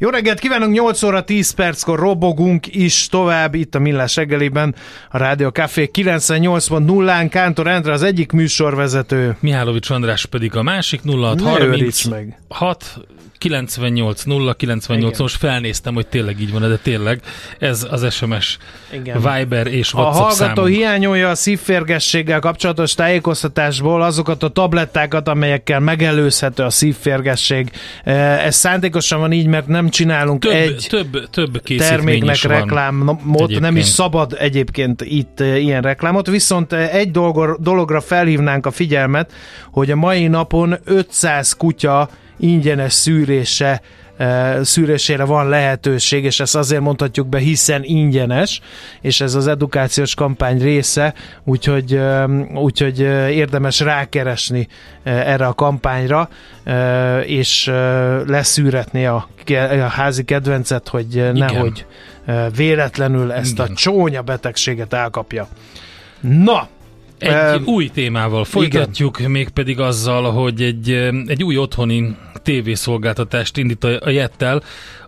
Jó reggelt kívánunk, 8 óra 10 perckor robogunk is tovább itt a Millás reggeliben, a Rádió Café 98.0-án Kántor Endre az egyik műsorvezető. Mihálovics András pedig a másik 0630 meg. 6 98 0 98 most felnéztem, hogy tényleg így van, de tényleg ez az SMS, Igen. Viber és WhatsApp A hallgató számunk. hiányolja a szívférgességgel kapcsolatos tájékoztatásból azokat a tablettákat, amelyekkel megelőzhető a szívférgesség. Ez szándékosan van így, mert nem csinálunk több, egy több, több terméknek reklámot, nem is szabad egyébként itt ilyen reklámot, viszont egy dologra felhívnánk a figyelmet, hogy a mai napon 500 kutya ingyenes szűrése szűrésére van lehetőség, és ezt azért mondhatjuk be, hiszen ingyenes, és ez az edukációs kampány része, úgyhogy, úgyhogy érdemes rákeresni erre a kampányra, és leszűretni a, a házi kedvencet, hogy Igen. nehogy véletlenül ezt Igen. a csónya betegséget elkapja. Na, egy um, új témával folytatjuk, igen. mégpedig azzal, hogy egy, egy új otthoni tévészolgáltatást indít a Jettel,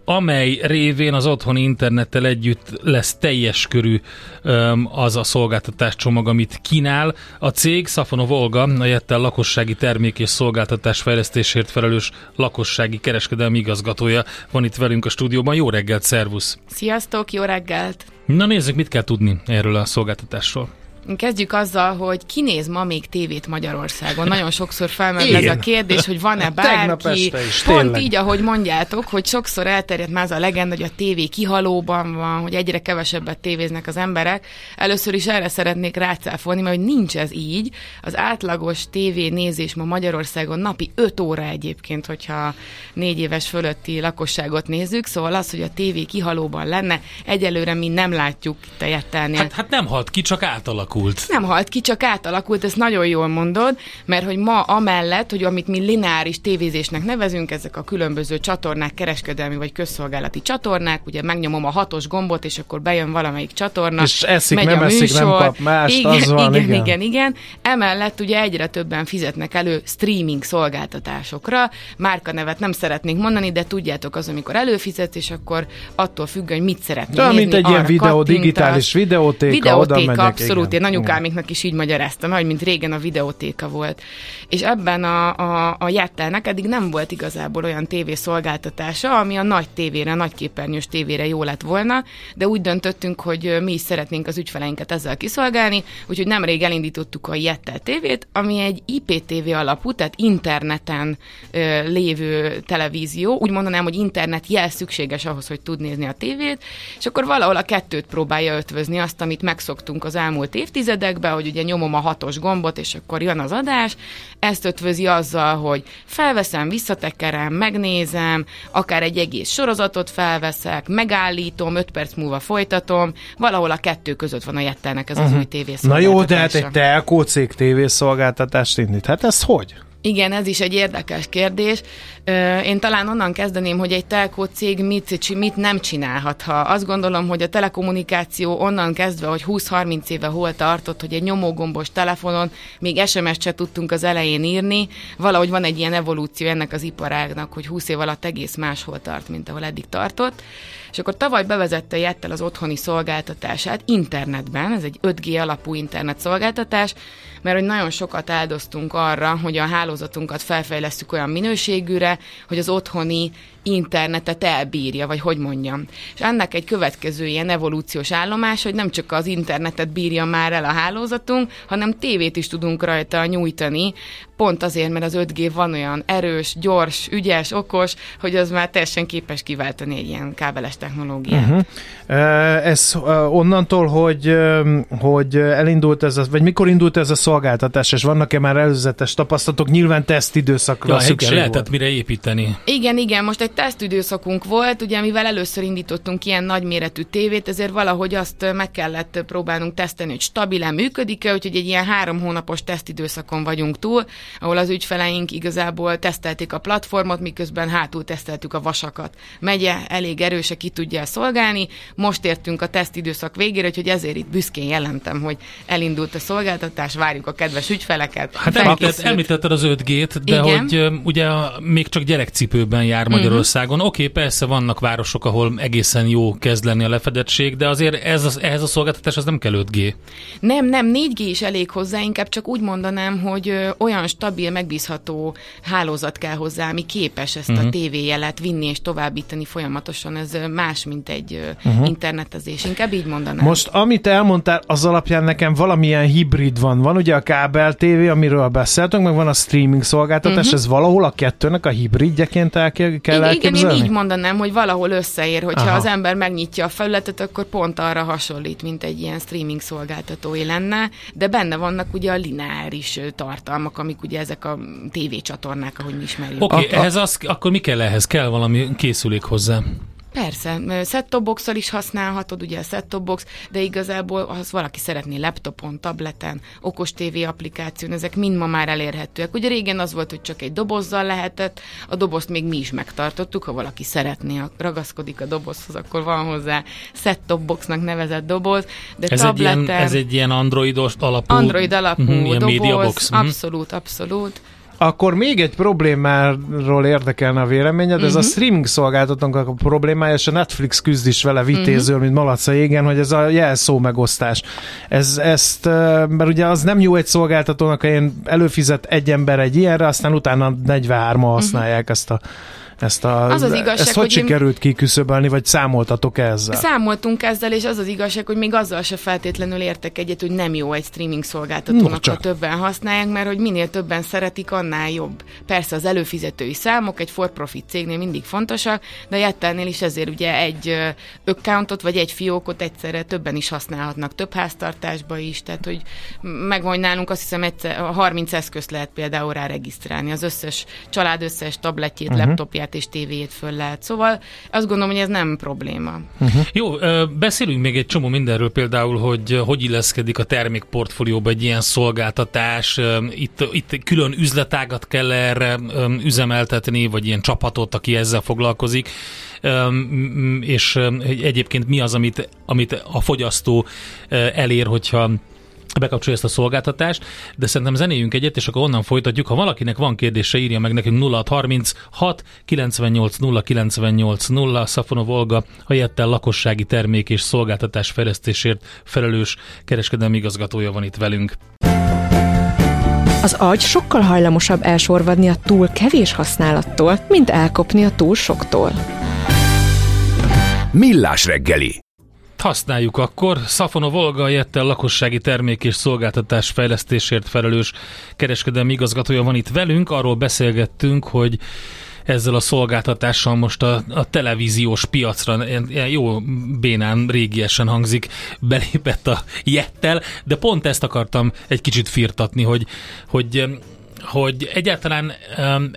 amely révén az otthoni internettel együtt lesz teljes körű um, az a szolgáltatás csomag, amit kínál. A cég Szafonov Olga, a Jettel lakossági termék és szolgáltatás fejlesztésért felelős lakossági kereskedelmi igazgatója van itt velünk a stúdióban. Jó reggelt, szervusz! Sziasztok, jó reggelt! Na nézzük, mit kell tudni erről a szolgáltatásról. Kezdjük azzal, hogy kinéz ma még tévét Magyarországon. Nagyon sokszor felmerül ez a kérdés, hogy van-e bárki. Is, Pont tényleg. így, ahogy mondjátok, hogy sokszor elterjedt már az a legenda, hogy a tévé kihalóban van, hogy egyre kevesebbet tévéznek az emberek. Először is erre szeretnék rácáfolni, mert hogy nincs ez így. Az átlagos tévé nézés ma Magyarországon napi 5 óra egyébként, hogyha négy éves fölötti lakosságot nézzük, szóval az, hogy a tévé kihalóban lenne, egyelőre mi nem látjuk itt a jettelnél. Hát, hát nem halt ki, csak átalakul átalakult. Nem halt ki, csak átalakult, ezt nagyon jól mondod, mert hogy ma amellett, hogy amit mi lineáris tévézésnek nevezünk, ezek a különböző csatornák, kereskedelmi vagy közszolgálati csatornák, ugye megnyomom a hatos gombot, és akkor bejön valamelyik csatorna. És eszik, megy nem a eszik, műsor. nem kap mást, igen, az van, igen, igen, igen, igen. Emellett ugye egyre többen fizetnek elő streaming szolgáltatásokra. Márka nevet nem szeretnénk mondani, de tudjátok az, amikor előfizetsz, és akkor attól függ, hogy mit szeretnél nézni. mint egy ilyen videó, digitális videótéka, videótéka oda megyek, abszolút, igen anyukámiknak is így magyarázta, hogy mint régen a videótéka volt. És ebben a, a, a Jettelnek eddig nem volt igazából olyan tévészolgáltatása, ami a nagy tévére, nagy képernyős tévére jó lett volna, de úgy döntöttünk, hogy mi is szeretnénk az ügyfeleinket ezzel kiszolgálni, úgyhogy nemrég elindítottuk a Jettel tévét, ami egy IPTV alapú, tehát interneten ö, lévő televízió. Úgy mondanám, hogy internet jel szükséges ahhoz, hogy tud nézni a tévét, és akkor valahol a kettőt próbálja ötvözni azt, amit megszoktunk az elmúlt évtizedben, évtizedekbe, hogy ugye nyomom a hatos gombot, és akkor jön az adás. Ezt ötvözi azzal, hogy felveszem, visszatekerem, megnézem, akár egy egész sorozatot felveszek, megállítom, öt perc múlva folytatom. Valahol a kettő között van a jettelnek ez az uh-huh. új tévészolgáltatása. Na jó, de hát egy telkó cég tévészolgáltatást indít. Hát ez hogy? Igen, ez is egy érdekes kérdés. Én talán onnan kezdeném, hogy egy telkó cég mit, mit nem csinálhat. Ha azt gondolom, hogy a telekommunikáció onnan kezdve, hogy 20-30 éve hol tartott, hogy egy nyomógombos telefonon még SMS-t se tudtunk az elején írni, valahogy van egy ilyen evolúció ennek az iparágnak, hogy 20 év alatt egész máshol tart, mint ahol eddig tartott. És akkor tavaly bevezette Jettel az otthoni szolgáltatását internetben, ez egy 5G alapú internet szolgáltatás, mert hogy nagyon sokat áldoztunk arra, hogy a hálózatunkat felfejlesztjük olyan minőségűre, hogy az otthoni internetet elbírja, vagy hogy mondjam. És ennek egy következő ilyen evolúciós állomás, hogy nem csak az internetet bírja már el a hálózatunk, hanem tévét is tudunk rajta nyújtani, pont azért, mert az 5G van olyan erős, gyors, ügyes, okos, hogy az már teljesen képes kiváltani egy ilyen kábeles technológiát. Uh-huh. Ez onnantól, hogy, hogy elindult ez, a, vagy mikor indult ez a szolgáltatás, és vannak-e már előzetes tapasztalatok? Nyilván tesztidőszakra ja, szükség lehetett volt. mire építeni. Igen, igen, most egy tesztidőszakunk volt, ugye mivel először indítottunk ilyen nagyméretű tévét, ezért valahogy azt meg kellett próbálnunk tesztelni, hogy stabilen működik-e, úgyhogy egy ilyen három hónapos tesztidőszakon vagyunk túl, ahol az ügyfeleink igazából tesztelték a platformot, miközben hátul teszteltük a vasakat. Megye elég erőse, ki tudja szolgálni. Most értünk a tesztidőszak végére, úgyhogy ezért itt büszkén jelentem, hogy elindult a szolgáltatás, várjuk a kedves ügyfeleket. Hát említett, említetted az 5G-t, de Igen. hogy ugye még csak gyerekcipőben jár mhm. Magyarországon. Oké, okay, persze vannak városok, ahol egészen jó kezd lenni a lefedettség, de azért ez az, ehhez a szolgáltatás az nem kell 5G. Nem, nem, 4G is elég hozzá, inkább csak úgy mondanám, hogy olyan stabil, megbízható hálózat kell hozzá, ami képes ezt uh-huh. a mhm. tévéjelet vinni és továbbítani folyamatosan. Ez más, mint egy uh-huh. internetezés. Inkább így mondanám. Most, amit elmondtál, az alapján nekem valamilyen hibrid van. Van ugye a kábel tévé, amiről beszéltünk, meg van a streaming szolgáltatás, uh-huh. ez valahol a kettőnek a hibridjeként el kell igen, elképzelni? Igen, én így mondanám, hogy valahol összeér, hogyha Aha. az ember megnyitja a felületet, akkor pont arra hasonlít, mint egy ilyen streaming szolgáltatói lenne, de benne vannak ugye a lineáris tartalmak, amik ugye ezek a tévécsatornák, ahogy mi ismerjük. Oké, okay, ehhez az, akkor mi kell ehhez? Kell valami készülék hozzá? Persze, set top is használhatod, ugye a set-top box, de igazából, ha valaki szeretné laptopon, tableten, okos TV applikáción, ezek mind ma már elérhetőek. Ugye régen az volt, hogy csak egy dobozzal lehetett, a dobozt még mi is megtartottuk, ha valaki szeretné, ragaszkodik a dobozhoz, akkor van hozzá set-top boxnak nevezett doboz, de ez tableten... Egy ilyen, ez egy ilyen androidos alapú... Android alapú uh-huh, doboz, mhm. abszolút, abszolút. Akkor még egy problémáról érdekelne a véleményed, uh-huh. ez a mhm. streaming szolgáltatónak a problémája, és a Netflix küzd is vele vitézől, uh-huh. mint malaca égen, hogy ez a jelszó megosztás. Ez, ezt, mert ugye az nem jó egy szolgáltatónak, hogy én előfizet egy ember egy ilyenre, aztán utána 43 használják uh-huh. ezt a ezt, a, az az igazság, ezt hogy, hogy sikerült kiküszöbölni, vagy számoltatok ezzel? Számoltunk ezzel, és az az igazság, hogy még azzal se feltétlenül értek egyet, hogy nem jó egy streaming szolgáltatónak, ha többen használják, mert hogy minél többen szeretik, annál jobb. Persze az előfizetői számok egy for-profit cégnél mindig fontosak, de a Jettelnél is ezért ugye egy accountot vagy egy fiókot egyszerre többen is használhatnak, több háztartásba is, tehát hogy megvan nálunk azt hiszem egyszer, 30 eszközt lehet például rá regisztrálni, az összes család összes tabletjét, uh-huh. laptopját és tévéjét föl lehet. Szóval azt gondolom, hogy ez nem probléma. Uh-huh. Jó, beszélünk még egy csomó mindenről, például, hogy hogy illeszkedik a termékportfólióba egy ilyen szolgáltatás, itt, itt külön üzletágat kell erre üzemeltetni, vagy ilyen csapatot, aki ezzel foglalkozik és egyébként mi az, amit, amit a fogyasztó elér, hogyha bekapcsolja ezt a szolgáltatást, de szerintem zenéjünk egyet, és akkor onnan folytatjuk. Ha valakinek van kérdése, írja meg nekünk 0636 98 098 0 Szafonov Olga, a Jettel lakossági termék és szolgáltatás fejlesztésért felelős kereskedelmi igazgatója van itt velünk. Az agy sokkal hajlamosabb elsorvadni a túl kevés használattól, mint elkopni a túl soktól. Millás reggeli használjuk akkor. Szafona Volga Jettel lakossági termék és szolgáltatás fejlesztésért felelős kereskedelmi igazgatója van itt velünk. Arról beszélgettünk, hogy ezzel a szolgáltatással most a, a televíziós piacra ilyen jó bénán régiesen hangzik, belépett a Jettel, de pont ezt akartam egy kicsit firtatni, hogy, hogy hogy egyáltalán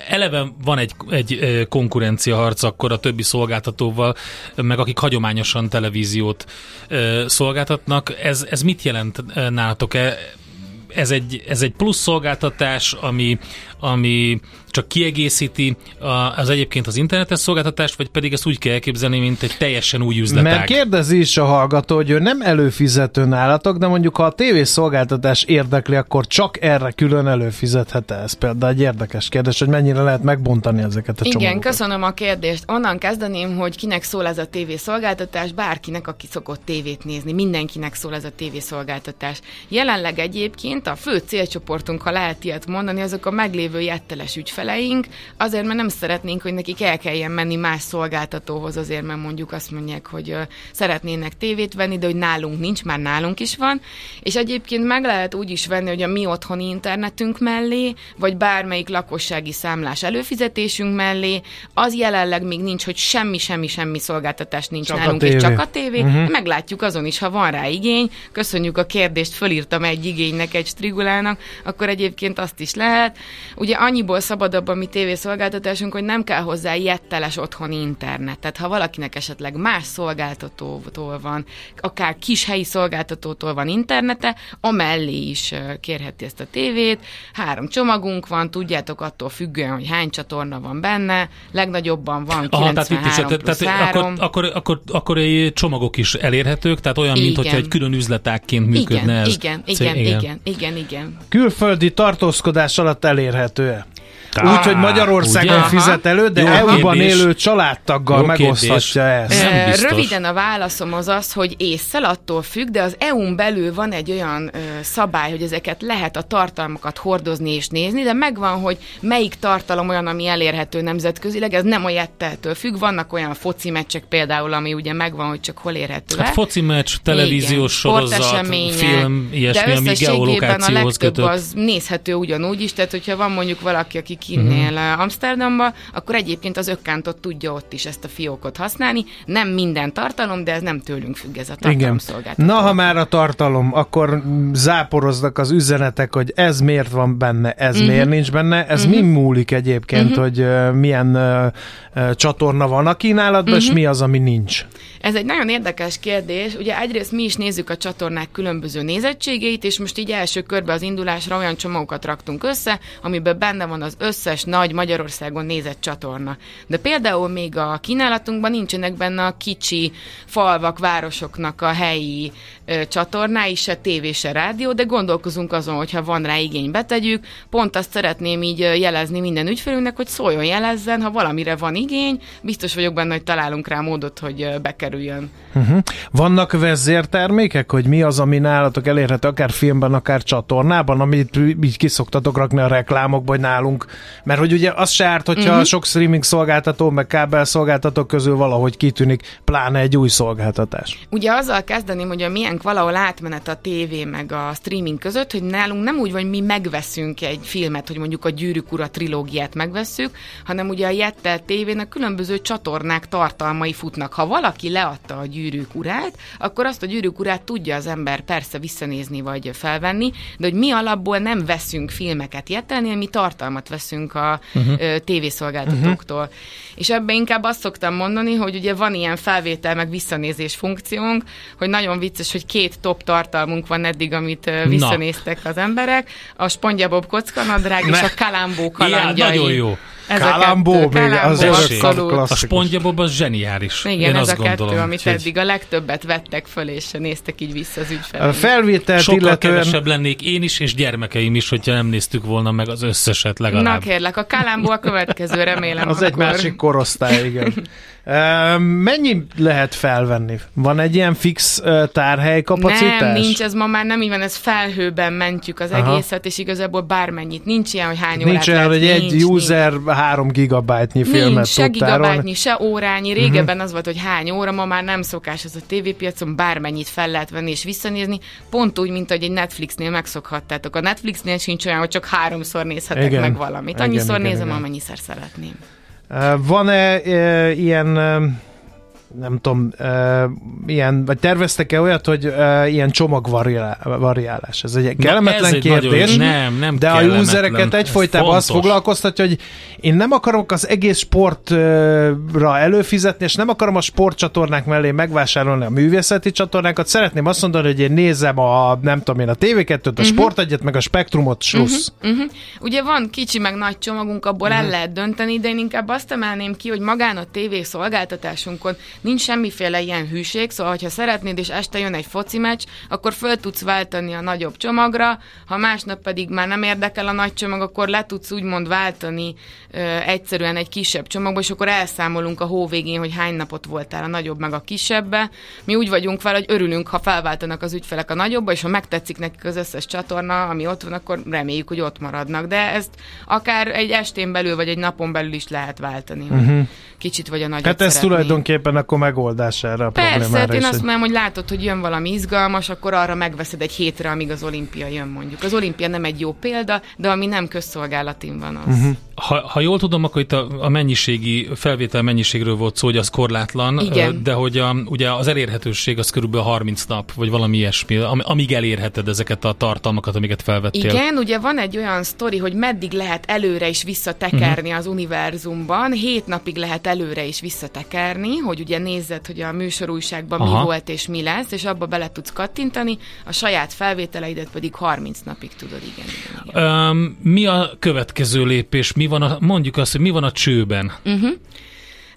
eleve van egy, egy konkurencia harc akkor a többi szolgáltatóval, meg akik hagyományosan televíziót szolgáltatnak. Ez, ez mit jelent nálatok-e? Ez egy, ez egy plusz szolgáltatás, ami, ami csak kiegészíti az egyébként az internetes szolgáltatást, vagy pedig ezt úgy kell elképzelni, mint egy teljesen új üzletág? Mert kérdezi is a hallgató, hogy ő nem előfizető nálatok, de mondjuk ha a tévészolgáltatás érdekli, akkor csak erre külön előfizethet -e? Ez például egy érdekes kérdés, hogy mennyire lehet megbontani ezeket a Igen, csomagokat. köszönöm a kérdést. Onnan kezdeném, hogy kinek szól ez a tévészolgáltatás, bárkinek, aki szokott tévét nézni, mindenkinek szól ez a tévészolgáltatás. Jelenleg egyébként a fő célcsoportunk, ha lehet ilyet mondani, azok a meglévő jetteles ügyfelek, ügyfeleink, azért, mert nem szeretnénk, hogy nekik el kelljen menni más szolgáltatóhoz, azért, mert mondjuk azt mondják, hogy szeretnének tévét venni, de hogy nálunk nincs, már nálunk is van, és egyébként meg lehet úgy is venni, hogy a mi otthoni internetünk mellé, vagy bármelyik lakossági számlás előfizetésünk mellé, az jelenleg még nincs, hogy semmi, semmi, semmi szolgáltatás nincs csak nálunk, és csak a tévé. Uh-huh. Meglátjuk azon is, ha van rá igény. Köszönjük a kérdést, fölírtam egy igénynek, egy strigulának, akkor egyébként azt is lehet. Ugye annyiból szabadabb a mi tévészolgáltatásunk, hogy nem kell hozzá jetteles otthoni internet. Tehát ha valakinek esetleg más szolgáltatótól van, akár kis helyi szolgáltatótól van internete, amellé is kérheti ezt a tévét. Három csomagunk van, tudjátok attól függően, hogy hány csatorna van benne, legnagyobban van 93 Aha, tehát itt is, tehát, akkor, akkor, akkor, akkor csomagok is elérhetők, tehát olyan, igen. mint egy külön üzletákként működne igen, ez. Igen, igen, igen, igen, igen, igen. Külföldi tartózkodás alatt elérhető-e? Úgy, hogy Magyarországon ugye? fizet elő, de EU-ban élő családtaggal Jó megoszthatja ezt. Nem biztos. Röviden a válaszom az az, hogy észszel attól függ, de az EU-n belül van egy olyan ö, szabály, hogy ezeket lehet a tartalmakat hordozni és nézni, de megvan, hogy melyik tartalom olyan, ami elérhető nemzetközileg, ez nem a jetteltől függ. Vannak olyan foci meccsek például, ami ugye megvan, hogy csak hol érhető hát foci meccs, televíziós Igen, sorozat, film, ilyesmi, ami geolokációhoz kötött. az nézhető ugyanúgy is, tehát hogyha van mondjuk valaki, aki kinnél uh-huh. Amsterdamba, akkor egyébként az ökkántot tudja ott is ezt a fiókot használni. Nem minden tartalom, de ez nem tőlünk függ ez a tartalomszolgáltató. Na, ha már a tartalom, akkor záporoznak az üzenetek, hogy ez miért van benne, ez uh-huh. miért nincs benne. Ez uh-huh. mi múlik egyébként, uh-huh. hogy uh, milyen uh, uh, csatorna van a kínálatban, uh-huh. és mi az, ami nincs? Ez egy nagyon érdekes kérdés. Ugye egyrészt mi is nézzük a csatornák különböző nézettségeit, és most így első körbe az indulásra olyan csomagokat raktunk össze, amiben benne van az összes nagy Magyarországon nézett csatorna. De például még a kínálatunkban nincsenek benne a kicsi falvak, városoknak a helyi ö, csatornái, se tévé, se rádió, de gondolkozunk azon, hogyha van rá igény, betegyük. Pont azt szeretném így jelezni minden ügyfelünknek, hogy szóljon, jelezzen, ha valamire van igény, biztos vagyok benne, hogy találunk rá módot, hogy bekerüljön. Uh-huh. Vannak vezértermékek, hogy mi az, ami nálatok elérhető, akár filmben, akár csatornában, amit így kiszoktatok rakni a reklámokba, hogy nálunk mert hogy ugye az se árt, hogyha uh-huh. sok streaming szolgáltató, meg kábel szolgáltatók közül valahogy kitűnik, pláne egy új szolgáltatás. Ugye azzal kezdeném, hogy a miénk valahol átmenet a tévé meg a streaming között, hogy nálunk nem úgy van, hogy mi megveszünk egy filmet, hogy mondjuk a Gyűrűk Ura trilógiát megveszünk, hanem ugye a Jettel tévének különböző csatornák tartalmai futnak. Ha valaki leadta a Gyűrűk Urát, akkor azt a Gyűrűk Urát tudja az ember persze visszanézni vagy felvenni, de hogy mi alapból nem veszünk filmeket Jettelnél, mi tartalmat veszünk a uh-huh. tévészolgáltatóktól. Uh-huh. És ebbe inkább azt szoktam mondani, hogy ugye van ilyen felvétel meg visszanézés funkciónk, hogy nagyon vicces, hogy két top tartalmunk van eddig, amit Na. visszanéztek az emberek. A Spongyabob kockanadrág és a Kalambó kalandjai. Igen, nagyon jó. Kalambó, még az klasszikus. A spongyabob az zseniális. Igen, Én ez a gondolom. kettő, amit eddig a legtöbbet vettek föl, és néztek így vissza az ügyfelek. A felvételt Sokkal illetően... kevesebb lennék én is, és gyermekeim is, hogyha nem néztük volna meg az összeset legalább. Na kérlek, a Kalambó a következő, remélem. az akkor... egy másik korosztály, igen. Mennyi lehet felvenni? Van egy ilyen fix tárhely kapacitás? Nem, nincs, ez ma már nem így van, ez felhőben mentjük az Aha. egészet, és igazából bármennyit. Nincs ilyen, hogy hány órát Nincs olyan, hogy egy nincs, user nincs. 3 gigabájtnyi filmet nincs, se gigabájtnyi, se órányi. Régebben uh-huh. az volt, hogy hány óra, ma már nem szokás ez a tévépiacon, bármennyit fel lehet venni és visszanézni, pont úgy, mint hogy egy Netflixnél megszokhattátok. A Netflixnél sincs olyan, hogy csak háromszor nézhetek igen. meg valamit. Annyiszor igen, nézem, igen. amennyiszer szeretném. Van-e e, ilyen nem tudom, uh, ilyen, vagy terveztek-e olyat, hogy uh, ilyen csomagvariálás? Ez egy kellemetlen ez egy kérdés, nagyon, nem, nem de a usereket egyfolytában azt foglalkoztatja, hogy én nem akarok az egész sportra előfizetni, és nem akarom a sportcsatornák mellé megvásárolni a művészeti csatornákat, szeretném azt mondani, hogy én nézem a, nem tudom én, a TV2-t, a uh-huh. Sportegyet, meg a Spektrumot, slusz. Uh-huh, uh-huh. Ugye van kicsi meg nagy csomagunk, abból uh-huh. el lehet dönteni, de én inkább azt emelném ki, hogy magán a TV szolgáltatásunkon nincs semmiféle ilyen hűség, szóval ha szeretnéd, és este jön egy foci meccs, akkor föl tudsz váltani a nagyobb csomagra, ha másnap pedig már nem érdekel a nagy csomag, akkor le tudsz úgymond váltani ö, egyszerűen egy kisebb csomagba, és akkor elszámolunk a hó végén, hogy hány napot voltál a nagyobb meg a kisebbbe. Mi úgy vagyunk fel, hogy örülünk, ha felváltanak az ügyfelek a nagyobba, és ha megtetszik nekik az összes csatorna, ami ott van, akkor reméljük, hogy ott maradnak. De ezt akár egy estén belül, vagy egy napon belül is lehet váltani. Uh-huh. Kicsit vagy a nagyobb Hát ez szeretné. tulajdonképpen akkor megoldás erre a Persze, problémára. Persze, én azt mondom, hogy látod, hogy jön valami izgalmas, akkor arra megveszed egy hétre, amíg az olimpia jön mondjuk. Az olimpia nem egy jó példa, de ami nem közszolgálatin van az. Uh-huh. Ha, ha jól tudom, akkor itt a, a mennyiségi, felvétel mennyiségről volt szó, hogy az korlátlan, Igen. de hogy a, ugye az elérhetőség az körülbelül 30 nap, vagy valami ilyesmi, amíg elérheted ezeket a tartalmakat, amiket felvettél. Igen, ugye van egy olyan sztori, hogy meddig lehet előre is visszatekerni uh-huh. az univerzumban, hét napig lehet előre is visszatekerni, hogy ugye nézzed, hogy a műsorújságban Aha. mi volt és mi lesz, és abba bele tudsz kattintani, a saját felvételeidet pedig 30 napig tudod, igen. igen, igen. Um, mi a következő lépés? Mi van a, mondjuk azt, hogy mi van a csőben? Uh-huh.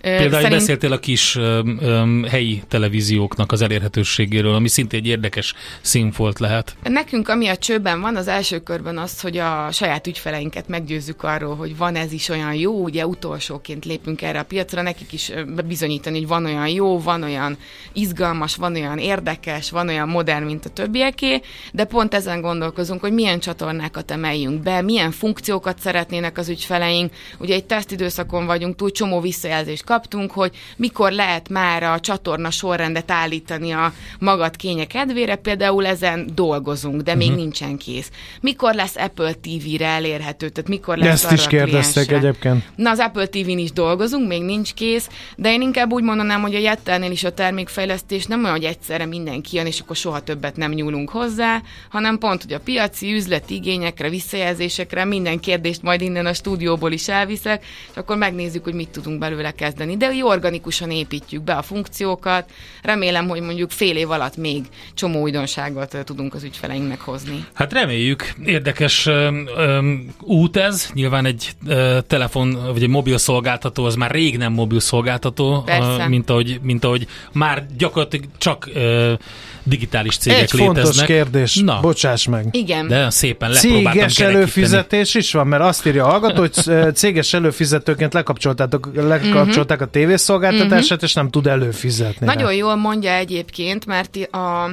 Például Szerint... beszéltél a kis um, um, helyi televízióknak az elérhetőségéről, ami szintén egy érdekes színfolt lehet. Nekünk, ami a csőben van, az első körben az, hogy a saját ügyfeleinket meggyőzzük arról, hogy van ez is olyan jó, ugye utolsóként lépünk erre a piacra, nekik is bizonyítani, hogy van olyan jó, van olyan izgalmas, van olyan érdekes, van olyan modern, mint a többieké, de pont ezen gondolkozunk, hogy milyen csatornákat emeljünk be, milyen funkciókat szeretnének az ügyfeleink. Ugye egy tesztidőszakon vagyunk, túl csomó visszajelzést kaptunk, hogy mikor lehet már a csatorna sorrendet állítani a magad kénye kedvére, például ezen dolgozunk, de még uh-huh. nincsen kész. Mikor lesz Apple TV-re elérhető, tehát mikor lesz Ezt is kérdeztek egyébként. Na, az Apple TV-n is dolgozunk, még nincs kész, de én inkább úgy mondanám, hogy a Jettelnél is a termékfejlesztés nem olyan, hogy egyszerre mindenki jön, és akkor soha többet nem nyúlunk hozzá, hanem pont, hogy a piaci üzleti igényekre, visszajelzésekre minden kérdést majd innen a stúdióból is elviszek, és akkor megnézzük, hogy mit tudunk belőle kezdeni de jó organikusan építjük be a funkciókat. Remélem, hogy mondjuk fél év alatt még csomó újdonságot tudunk az ügyfeleinknek hozni. Hát reméljük. Érdekes um, út ez. Nyilván egy uh, telefon, vagy egy mobil szolgáltató, az már rég nem mobil szolgáltató, uh, mint, ahogy, mint ahogy már gyakorlatilag csak uh, digitális cégek Egy léteznek. fontos kérdés, Na. bocsáss meg. Igen. De szépen lepróbáltam Céges előfizetés is van, mert azt írja a hallgató, hogy céges előfizetőként lekapcsoltátok, lekapcsolták a tévészolgáltatását, uh-huh. és nem tud előfizetni. Nagyon rá. jól mondja egyébként, mert a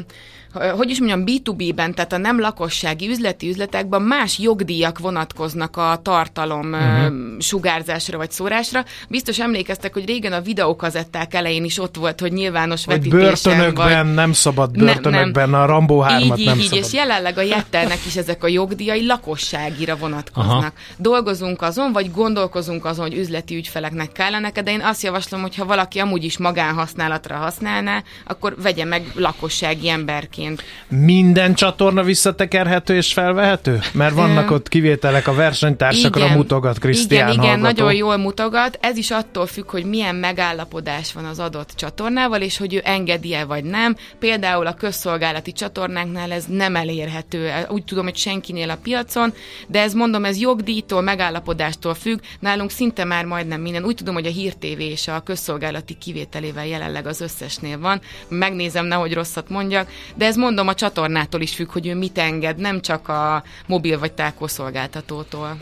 hogy is mondjam, B2B-ben, tehát a nem lakossági üzleti üzletekben más jogdíjak vonatkoznak a tartalom uh-huh. sugárzásra vagy szórásra. Biztos emlékeztek, hogy régen a videókazetták elején is ott volt, hogy nyilvános hogy vetítésen börtönökben, vagy... nem szabad börtönökben, nem, nem. a Rambó 3 így, nem így, szabad. és jelenleg a Jettelnek is ezek a jogdíjai lakosságira vonatkoznak. Aha. Dolgozunk azon, vagy gondolkozunk azon, hogy üzleti ügyfeleknek kellene, de én azt javaslom, hogy ha valaki amúgy is magánhasználatra használná, akkor vegye meg lakossági emberként egyébként. Minden csatorna visszatekerhető és felvehető? Mert vannak ott kivételek a versenytársakra igen, mutogat Krisztián Igen, igen, nagyon jól mutogat. Ez is attól függ, hogy milyen megállapodás van az adott csatornával, és hogy ő engedi-e vagy nem. Például a közszolgálati csatornáknál ez nem elérhető. Úgy tudom, hogy senkinél a piacon, de ez mondom, ez jogdíjtól, megállapodástól függ. Nálunk szinte már majdnem minden. Úgy tudom, hogy a Hír TV és a közszolgálati kivételével jelenleg az összesnél van. Megnézem, nehogy rosszat mondjak, de ez mondom a csatornától is függ, hogy ő mit enged, nem csak a mobil vagy távkószolgáltatótól.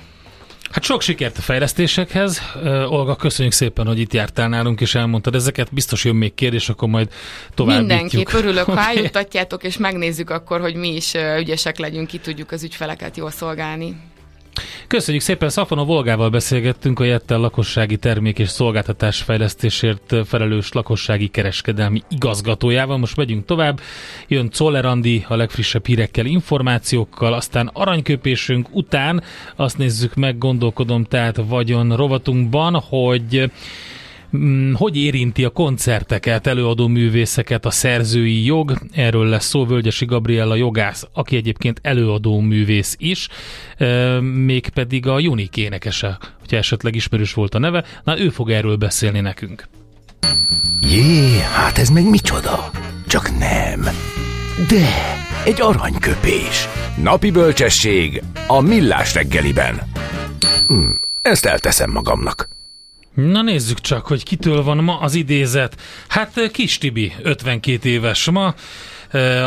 Hát sok sikert a fejlesztésekhez. Uh, Olga, köszönjük szépen, hogy itt jártál nálunk, és elmondtad ezeket. Biztos jön még kérdés, akkor majd tovább Mindenképp örülök, okay. ha eljutatjátok, és megnézzük akkor, hogy mi is ügyesek legyünk, ki tudjuk az ügyfeleket jól szolgálni. Köszönjük szépen, Szafano Volgával beszélgettünk a Jettel lakossági termék és szolgáltatás fejlesztésért felelős lakossági kereskedelmi igazgatójával. Most megyünk tovább. Jön Czoller Andi a legfrissebb hírekkel, információkkal, aztán aranyköpésünk után azt nézzük meg, gondolkodom tehát vagyon rovatunkban, hogy hogy érinti a koncerteket, előadó művészeket a szerzői jog. Erről lesz szó Völgyesi Gabriella jogász, aki egyébként előadó művész is, mégpedig a Junik énekese, hogyha esetleg ismerős volt a neve. Na, ő fog erről beszélni nekünk. Jé, hát ez meg micsoda? Csak nem. De, egy aranyköpés. Napi bölcsesség a millás reggeliben. Hm, ezt elteszem magamnak. Na nézzük csak, hogy kitől van ma az idézet. Hát Kis Tibi, 52 éves ma,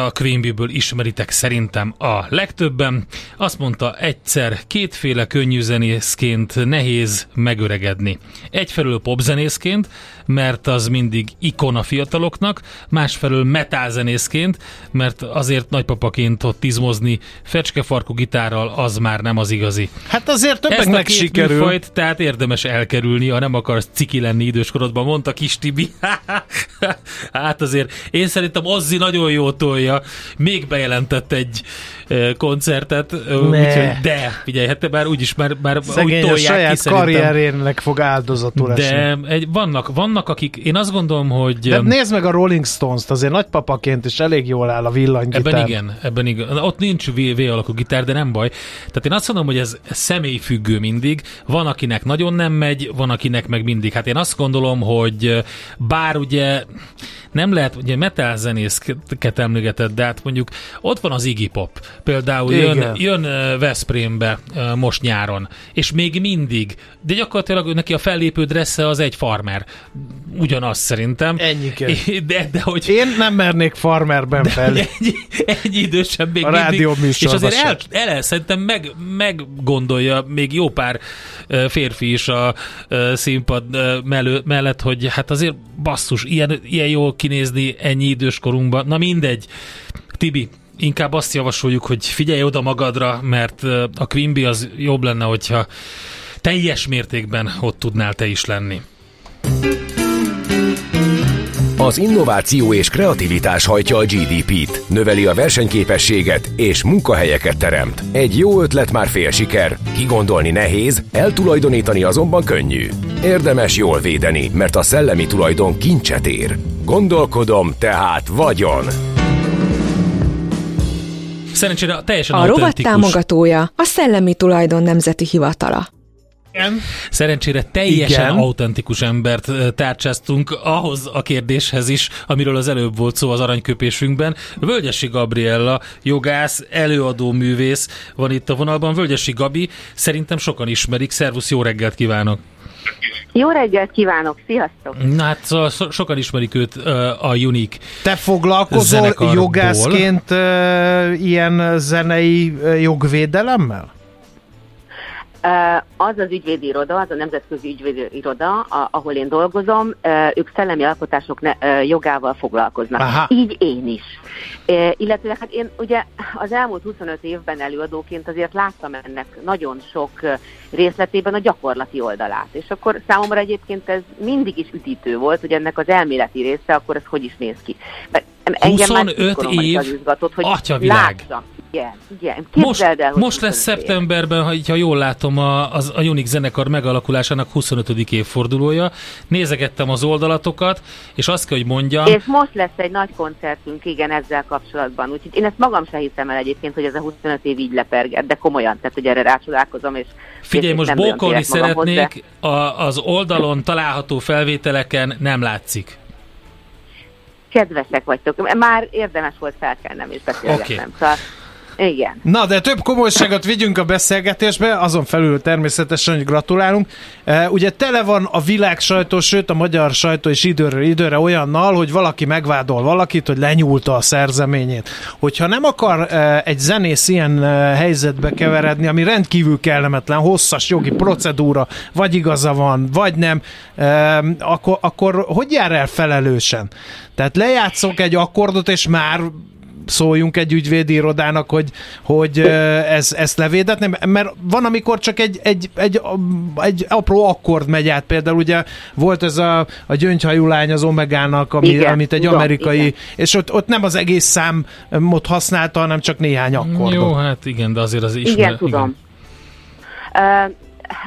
a Queenbee-ből ismeritek szerintem a legtöbben. Azt mondta, egyszer kétféle könnyű zenészként nehéz megöregedni. Egyfelől popzenészként, mert az mindig ikon a fiataloknak, másfelől metálzenészként, mert azért nagypapaként ott izmozni fecskefarkú gitárral az már nem az igazi. Hát azért többeknek sikerül. Műfajt, tehát érdemes elkerülni, ha nem akarsz ciki lenni időskorodban, mondta kis Tibi. hát azért én szerintem Ozzi nagyon jó tolja, még bejelentett egy koncertet, úgyhogy de, figyelj, hát már úgyis már, már Szegény úgy tolják a saját ki, karrierjének fog áldozatul esni. De egy, vannak, vannak, akik, én azt gondolom, hogy... De nézd meg a Rolling Stones-t, azért nagypapaként is elég jól áll a villanygitár. Ebben igen, ebben igen. Ott nincs V, v alakú gitár, de nem baj. Tehát én azt mondom, hogy ez személyfüggő mindig. Van, akinek nagyon nem megy, van, akinek meg mindig. Hát én azt gondolom, hogy bár ugye nem lehet, ugye metal zenészket emlegetett, de hát mondjuk ott van az Iggy Pop, Például jön, jön Veszprémbe most nyáron, és még mindig, de gyakorlatilag neki a fellépő dressze az egy farmer. Ugyanaz szerintem. Ennyi De, de hogy... Én nem mernék farmerben fel. Egy, egy idősen még a mindig. És azért el, el, el szerintem meg, meggondolja még jó pár férfi is a színpad mellett, hogy hát azért basszus, ilyen, ilyen jól kinézni ennyi időskorunkban. Na mindegy. Tibi, inkább azt javasoljuk, hogy figyelj oda magadra, mert a Quimby az jobb lenne, hogyha teljes mértékben ott tudnál te is lenni. Az innováció és kreativitás hajtja a GDP-t, növeli a versenyképességet és munkahelyeket teremt. Egy jó ötlet már fél siker, kigondolni nehéz, eltulajdonítani azonban könnyű. Érdemes jól védeni, mert a szellemi tulajdon kincset ér. Gondolkodom, tehát vagyon. Szerencsére teljesen A rovat támogatója a Szellemi Tulajdon Nemzeti Hivatala. Igen. Szerencsére teljesen Igen. autentikus embert tárcsáztunk ahhoz a kérdéshez is, amiről az előbb volt szó az aranyköpésünkben. Völgyesi Gabriella, jogász, előadó művész van itt a vonalban. Völgyesi Gabi, szerintem sokan ismerik. Szervusz, jó reggelt kívánok! Jó reggelt kívánok, sziasztok! Na hát szóval so, sokan ismerik őt a Unique Te foglalkozol jogászként ilyen zenei jogvédelemmel? Az az ügyvédi iroda, az a nemzetközi ügyvédi iroda, ahol én dolgozom, ők szellemi alkotások jogával foglalkoznak. Aha. Így én is. Illetve hát én ugye az elmúlt 25 évben előadóként azért láttam ennek nagyon sok részletében a gyakorlati oldalát. És akkor számomra egyébként ez mindig is üdítő volt, hogy ennek az elméleti része, akkor ez hogy is néz ki. Mert engem 25 már év, izgatott, hogy atyavilág. Látszam. Igen, igen. most, el, most lesz szeptemberben, ha, ha jól látom, a, az, a Unix zenekar megalakulásának 25. évfordulója. Nézegettem az oldalatokat, és azt kell, hogy mondjam... És most lesz egy nagy koncertünk, igen, ezzel kapcsolatban. Úgyhogy én ezt magam sem hiszem el egyébként, hogy ez a 25 év így leperget, de komolyan, tehát hogy erre rácsodálkozom, és Figyelj, most bókolni szeretnék, de... a, az oldalon található felvételeken nem látszik kedvesek vagytok. Már érdemes volt felkelnem és beszélgetnem. Okay. Szóval igen. Na, de több komolyságot vigyünk a beszélgetésbe, azon felül természetesen, hogy gratulálunk. E, ugye tele van a világ sajtó, sőt a magyar sajtó is időről időre olyannal, hogy valaki megvádol valakit, hogy lenyúlta a szerzeményét. Hogyha nem akar e, egy zenész ilyen e, helyzetbe keveredni, ami rendkívül kellemetlen, hosszas jogi procedúra, vagy igaza van, vagy nem, akkor, akkor hogy jár el felelősen? Tehát lejátszok egy akkordot, és már szóljunk egy ügyvédi irodának, hogy, hogy ez, ezt levédetni, mert van, amikor csak egy, egy, egy, egy apró akkord megy át, például ugye volt ez a, a gyöngyhajú lány az Omegának, ami, igen, amit egy tudom, amerikai, igen. és ott, ott nem az egész számot használta, hanem csak néhány akkordot. Jó, hát igen, de azért az is. Igen, tudom. Igen. Uh,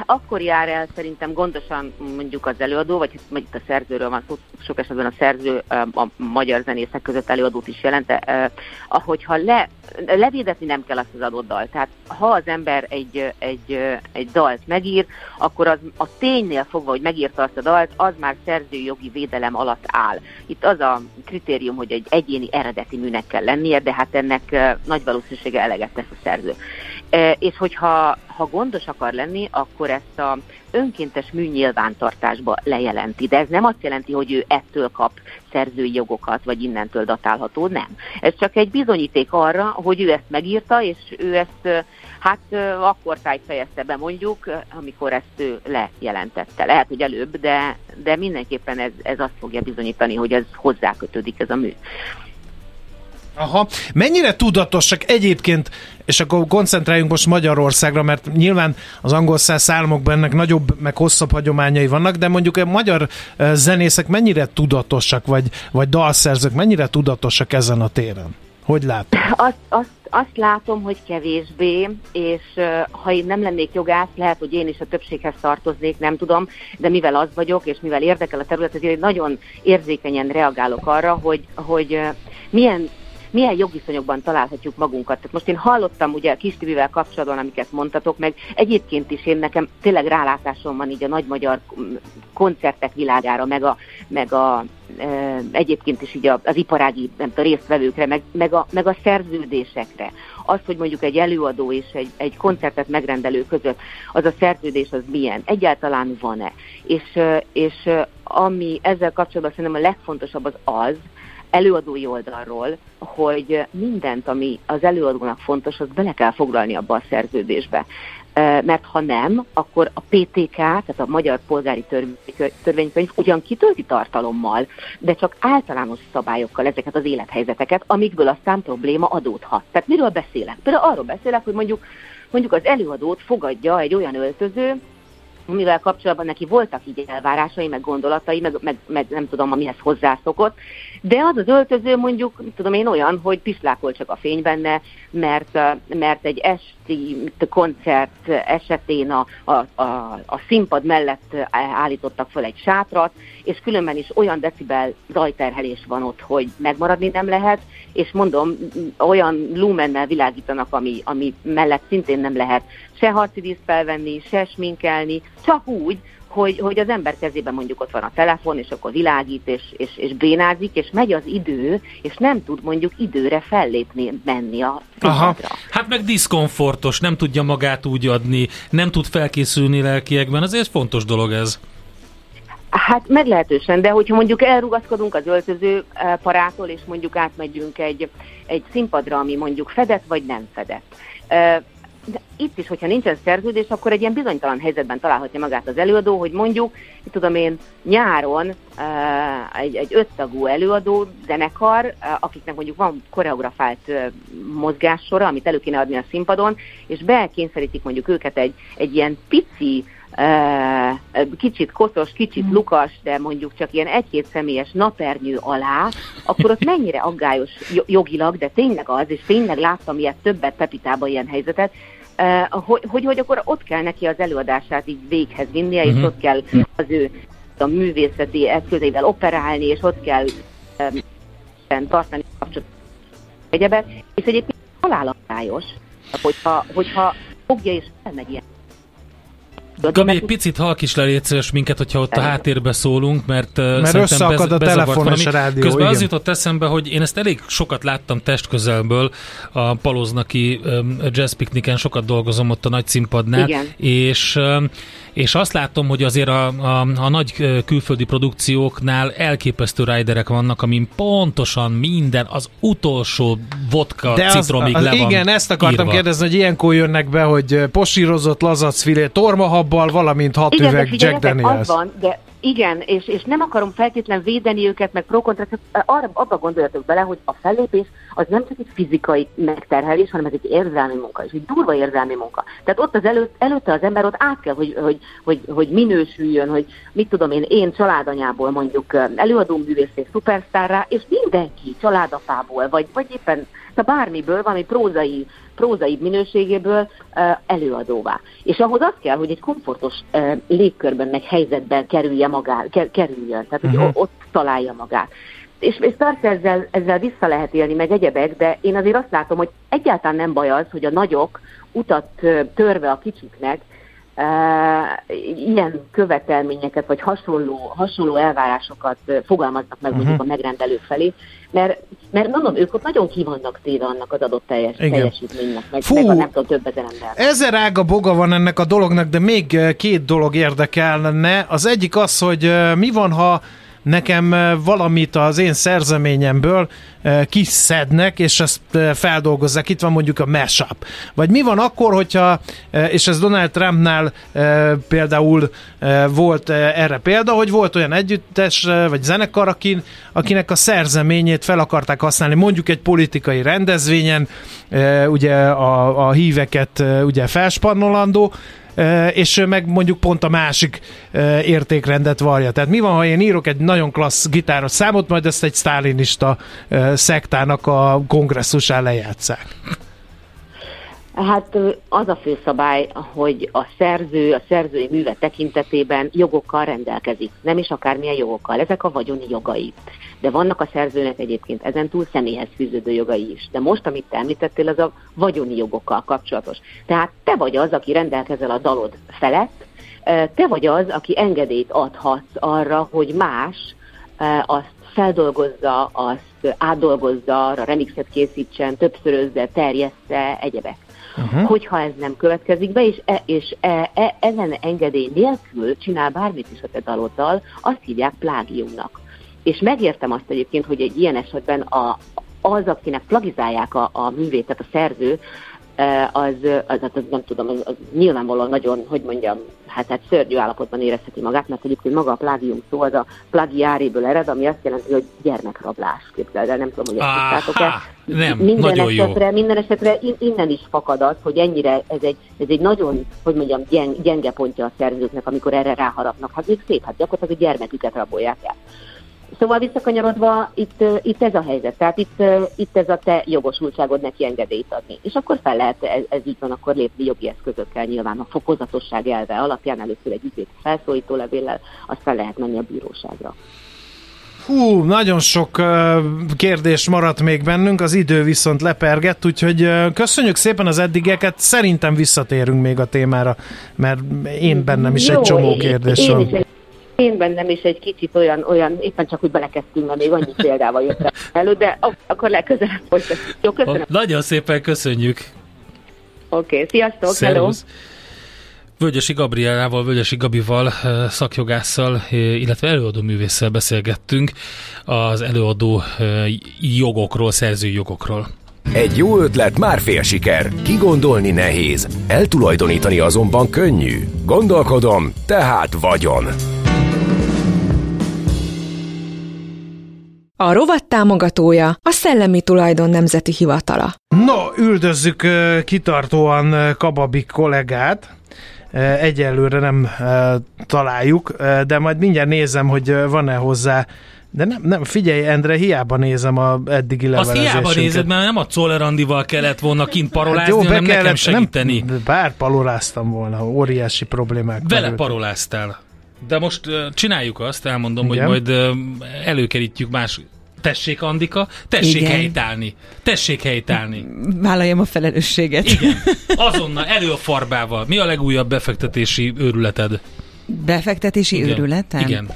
akkor jár el szerintem gondosan mondjuk az előadó, vagy itt a szerzőről van szó, sok esetben a szerző a magyar zenészek között előadót is jelent, ahogyha le, levédetni nem kell azt az adott dalt. Tehát ha az ember egy, egy, egy dalt megír, akkor az a ténynél fogva, hogy megírta azt a dalt, az már szerzői jogi védelem alatt áll. Itt az a kritérium, hogy egy egyéni eredeti műnek kell lennie, de hát ennek nagy valószínűsége eleget tesz a szerző. És hogyha ha gondos akar lenni, akkor ezt a önkéntes műnyilvántartásba lejelenti. De ez nem azt jelenti, hogy ő ettől kap szerzői jogokat, vagy innentől datálható, nem. Ez csak egy bizonyíték arra, hogy ő ezt megírta, és ő ezt hát akkor tájt fejezte be mondjuk, amikor ezt ő lejelentette. Lehet, hogy előbb, de, de mindenképpen ez, ez azt fogja bizonyítani, hogy ez hozzákötődik ez a mű. Aha. Mennyire tudatosak egyébként, és akkor koncentráljunk most Magyarországra, mert nyilván az angol száz számokban ennek nagyobb, meg hosszabb hagyományai vannak, de mondjuk a magyar zenészek mennyire tudatosak, vagy, vagy dalszerzők mennyire tudatosak ezen a téren? Hogy látod? Azt, azt, azt látom, hogy kevésbé, és ha én nem lennék jogász, lehet, hogy én is a többséghez tartoznék, nem tudom, de mivel az vagyok, és mivel érdekel a terület, ezért nagyon érzékenyen reagálok arra, hogy, hogy milyen milyen jogviszonyokban találhatjuk magunkat. Tehát most én hallottam ugye a kis TV-vel kapcsolatban, amiket mondtatok, meg egyébként is én nekem tényleg rálátásom van így a nagy magyar mm, koncertek világára, meg a, meg a e, egyébként is így az iparági nem tudom, résztvevőkre, meg, meg, a, meg a szerződésekre. Az, hogy mondjuk egy előadó és egy, egy koncertet megrendelő között az a szerződés az milyen, egyáltalán van-e. És, és ami ezzel kapcsolatban szerintem a legfontosabb az az, előadói oldalról, hogy mindent, ami az előadónak fontos, az bele kell foglalni abba a szerződésbe. Mert ha nem, akkor a PTK, tehát a Magyar Polgári Törvénykönyv ugyan kitölti tartalommal, de csak általános szabályokkal ezeket az élethelyzeteket, amikből aztán probléma adódhat. Tehát miről beszélek? Például arról beszélek, hogy mondjuk mondjuk az előadót fogadja egy olyan öltöző, amivel kapcsolatban neki voltak így elvárásai, meg gondolatai, meg, meg, meg nem tudom, amihez hozzászokott, de az az öltöző mondjuk, tudom én olyan, hogy pislákol csak a fény benne, mert, mert egy esti koncert esetén a, a, a, a színpad mellett állítottak fel egy sátrat, és különben is olyan decibel zajterhelés van ott, hogy megmaradni nem lehet, és mondom, olyan lumennel világítanak, ami, ami mellett szintén nem lehet se harci díszt felvenni, se sminkelni, csak úgy, hogy, hogy az ember kezében mondjuk ott van a telefon, és akkor világít, és, és, és bénázik, és megy az idő, és nem tud mondjuk időre fellépni, menni a Aha. Hát meg diszkomfortos, nem tudja magát úgy adni, nem tud felkészülni lelkiekben, azért fontos dolog ez. Hát meglehetősen, de hogyha mondjuk elrugaszkodunk az öltöző eh, parától, és mondjuk átmegyünk egy, egy színpadra, ami mondjuk fedett vagy nem fedett. De itt is, hogyha nincsen szerződés, akkor egy ilyen bizonytalan helyzetben találhatja magát az előadó, hogy mondjuk, tudom én, nyáron uh, egy, egy öttagú előadó zenekar, uh, akiknek mondjuk van koreografált uh, mozgássora, amit elő kéne adni a színpadon, és bekényszerítik mondjuk őket egy, egy ilyen pici kicsit koszos, kicsit mm. lukas, de mondjuk csak ilyen egy-két személyes napernyő alá, akkor ott mennyire aggályos jogilag, de tényleg az, és tényleg láttam ilyet többet Pepitában ilyen helyzetet, hogy, hogy, hogy akkor ott kell neki az előadását így véghez vinnie, és mm-hmm. ott kell az ő a művészeti eszközeivel operálni, és ott kell um, tartani kapcsolatot egyebet, és egyébként halálaggályos, hogyha, hogyha fogja és elmegy ilyen Gabi, egy picit halk is le minket, hogyha ott a háttérbe szólunk, mert, mert összeakad a telefon és a rádió. Közben igen. az jutott eszembe, hogy én ezt elég sokat láttam testközelből a Paloznaki jazz pikniken, sokat dolgozom ott a nagy színpadnál, igen. és és azt látom, hogy azért a, a, a nagy külföldi produkcióknál elképesztő riderek vannak, amin pontosan minden, az utolsó vodka De citromig az, az, le van Igen, ezt akartam írva. kérdezni, hogy ilyenkor jönnek be, hogy posírozott lazacfilé, tormahabbal, valamint hat igen, üveg Jack Daniels. Az van, de igen, és, és nem akarom feltétlen védeni őket, meg pro arra, abba gondoljatok bele, hogy a fellépés az nem csak egy fizikai megterhelés, hanem ez egy érzelmi munka, és egy durva érzelmi munka. Tehát ott az előtt, előtte az ember ott át kell, hogy, hogy, hogy, hogy minősüljön, hogy mit tudom én, én családanyából mondjuk előadó művészé szupersztárrá, és mindenki családapából, vagy, vagy éppen bármiből, valami prózai prózai minőségéből előadóvá. És ahhoz az kell, hogy egy komfortos légkörben, meg helyzetben kerülje magát, kerüljön, tehát hogy uh-huh. ott találja magát. És, és persze ezzel, ezzel vissza lehet élni, meg egyebek, de én azért azt látom, hogy egyáltalán nem baj az, hogy a nagyok utat törve a kicsiknek ilyen követelményeket, vagy hasonló, hasonló elvárásokat fogalmaznak meg uh-huh. mondjuk a megrendelők felé, mert, mert mondom, ők ott nagyon kivannak téve annak az adott teljes, teljesítménynek, meg, Fú, meg a nem tudom, több ezer ember. Ezer ága boga van ennek a dolognak, de még két dolog érdekelne. Az egyik az, hogy mi van, ha nekem valamit az én szerzeményemből kiszednek, és ezt feldolgozzák. Itt van mondjuk a mashup. Vagy mi van akkor, hogyha, és ez Donald Trumpnál például volt erre példa, hogy volt olyan együttes, vagy zenekar, akin, akinek a szerzeményét fel akarták használni, mondjuk egy politikai rendezvényen, ugye a, a híveket ugye felspannolandó, és meg mondjuk pont a másik értékrendet varja. Tehát mi van, ha én írok egy nagyon klassz gitáros számot, majd ezt egy sztálinista szektának a kongresszusán lejátszák? Hát az a főszabály, hogy a szerző, a szerzői műve tekintetében jogokkal rendelkezik, nem is akármilyen jogokkal, ezek a vagyoni jogai. De vannak a szerzőnek egyébként ezentúl személyhez fűződő jogai is. De most, amit te említettél, az a vagyoni jogokkal kapcsolatos. Tehát te vagy az, aki rendelkezel a dalod felett, te vagy az, aki engedélyt adhatsz arra, hogy más azt feldolgozza, azt átdolgozza, arra remixet készítsen, többszörözze, terjessze, egyebek. Uh-huh. Hogyha ez nem következik be, és, e, és e, e, ezen engedély nélkül csinál bármit is a te daloddal, azt hívják plágiumnak. És megértem azt egyébként, hogy egy ilyen esetben a, az, akinek plagizálják a, a művét, tehát a szerző, az, az, az, az nem tudom, az, az nyilvánvalóan nagyon, hogy mondjam, hát, hát szörnyű állapotban érezheti magát, mert egyébként maga a plágium szó az a plagiáréből ered, ami azt jelenti, hogy gyermekrablás, képzeld el, nem tudom, hogy ezt tudtátok-e. Nem, minden nagyon esetre, jó. Minden esetre innen is fakad az, hogy ennyire ez egy, ez egy nagyon, hogy mondjam, gyenge pontja a szerzőknek, amikor erre ráharapnak. Hát még szép, hát gyakorlatilag a gyermeküket rabolják el. Szóval visszakanyarodva, itt, itt ez a helyzet, tehát itt, itt ez a te jogosultságod neki engedélyt adni. És akkor fel lehet, ez, ez így van, akkor lépni jogi eszközökkel nyilván a fokozatosság elve alapján először egy ügyét felszólító levéllel, aztán lehet menni a bíróságra. Hú, nagyon sok kérdés maradt még bennünk, az idő viszont lepergett, úgyhogy köszönjük szépen az eddigeket, szerintem visszatérünk még a témára, mert én bennem is Jó, egy csomó kérdés én, van. Én is egy én bennem is egy kicsit olyan, olyan éppen csak úgy belekezdtünk, mert még annyi példával jött elő, de akkor legközelebb folytatjuk. Jó, köszönöm. Nagyon szépen köszönjük. Oké, okay, sziasztok, Szervusz. hello. Völgyesi Gabrielával, Völgyesi Gabival, szakjogásszal, illetve előadó művésszel beszélgettünk az előadó jogokról, szerzői jogokról. Egy jó ötlet már fél siker, kigondolni nehéz, eltulajdonítani azonban könnyű. Gondolkodom, tehát vagyon. A rovat támogatója a Szellemi Tulajdon Nemzeti Hivatala. No, üldözzük kitartóan Kababik kollégát. Egyelőre nem találjuk, de majd mindjárt nézem, hogy van-e hozzá de nem, nem, figyelj, Endre, hiába nézem a eddigi levelezésünket. Azt hiába nézed, mert nem a Czoller kellett volna kint parolázni, hát jó, hanem kellett, nekem segíteni. Nem, bár paroláztam volna, óriási problémák. Vele merültek. paroláztál. De most uh, csináljuk azt, elmondom, Igen. hogy majd uh, előkerítjük más Tessék, Andika, tessék Igen. helytállni. Tessék helytállni. Vállaljam a felelősséget. Igen. Azonnal, elő a farbával. Mi a legújabb befektetési őrületed? Befektetési Igen. őrületem? Igen.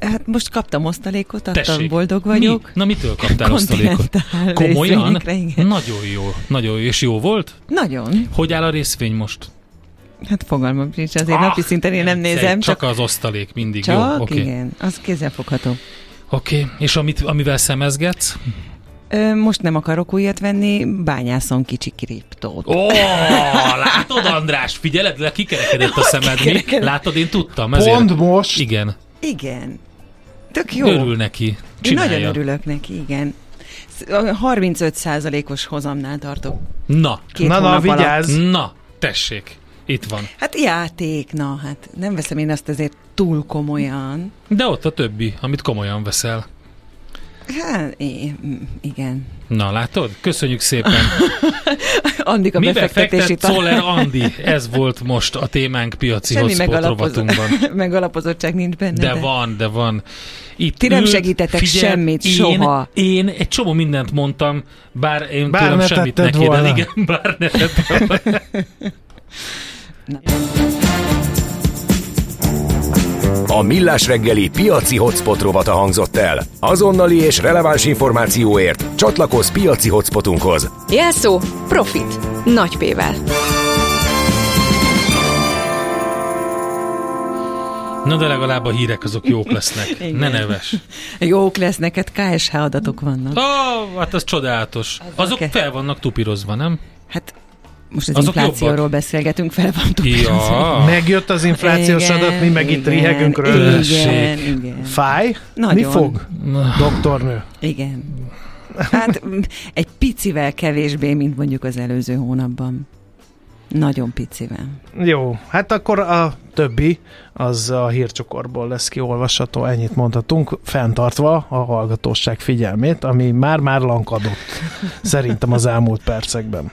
Hát most kaptam osztalékot, Tessék. boldog vagyok. Mi? Na mitől kaptál osztalékot? Komolyan? Nagyon jó. Nagyon jó. És jó volt? Nagyon. Hogy áll a részvény most? Hát fogalmam nincs, azért ah, napi szinten én nem nézem. Csak, csak az osztalék mindig csak, jó. Okay. igen, az kézzelfogható. Oké, okay. és amit, amivel szemezgetsz? Most nem akarok újat venni, bányászom kicsi kriptót. Ó, látod András, figyeled, le kikerekedett a szemed, mi? Látod, én tudtam. Ezért... Pont most? Igen. Igen. Tök jó. Örül neki. Csinálja. Én nagyon örülök neki, igen. 35%-os hozamnál tartok. Na. Két na, na, vigyázz. Na, tessék. Itt van. Hát játék, na, hát nem veszem én azt azért túl komolyan. De ott a többi, amit komolyan veszel. Hát, igen. Na, látod? Köszönjük szépen. Andik a Mibe befektetési fektet Szoller Andi? Ez volt most a témánk piaci Semmi hotspot megalapozottság nincs benne. De, de, van, de van. Itt Ti ült, nem segítetek figyel, semmit, én, soha. Én egy csomó mindent mondtam, bár én bár tőlem semmit neki, volna. de igen, bár ne tettem. A Millás reggeli piaci hotspot rovata hangzott el. Azonnali és releváns információért csatlakozz piaci hotspotunkhoz. Jelszó Profit. Nagy P-vel. Na de legalább a hírek azok jók lesznek. ne neves. Jók lesznek, hát KSH adatok vannak. Ó, oh, hát az csodálatos. Azok ke- fel vannak tupírozva, nem? Hát most az Azok inflációról jobbak? beszélgetünk, fel van ja. Megjött az inflációs igen, adat, mi meg igen, itt rihegünk rögtön. Igen, igen. Fáj? Nagyon. Mi fog, doktornő? Igen. Hát egy picivel kevésbé, mint mondjuk az előző hónapban. Nagyon picivel. Jó, hát akkor a többi az a hírcsokorból lesz kiolvasható, ennyit mondhatunk, fenntartva a hallgatóság figyelmét, ami már-már lankadott szerintem az elmúlt percekben.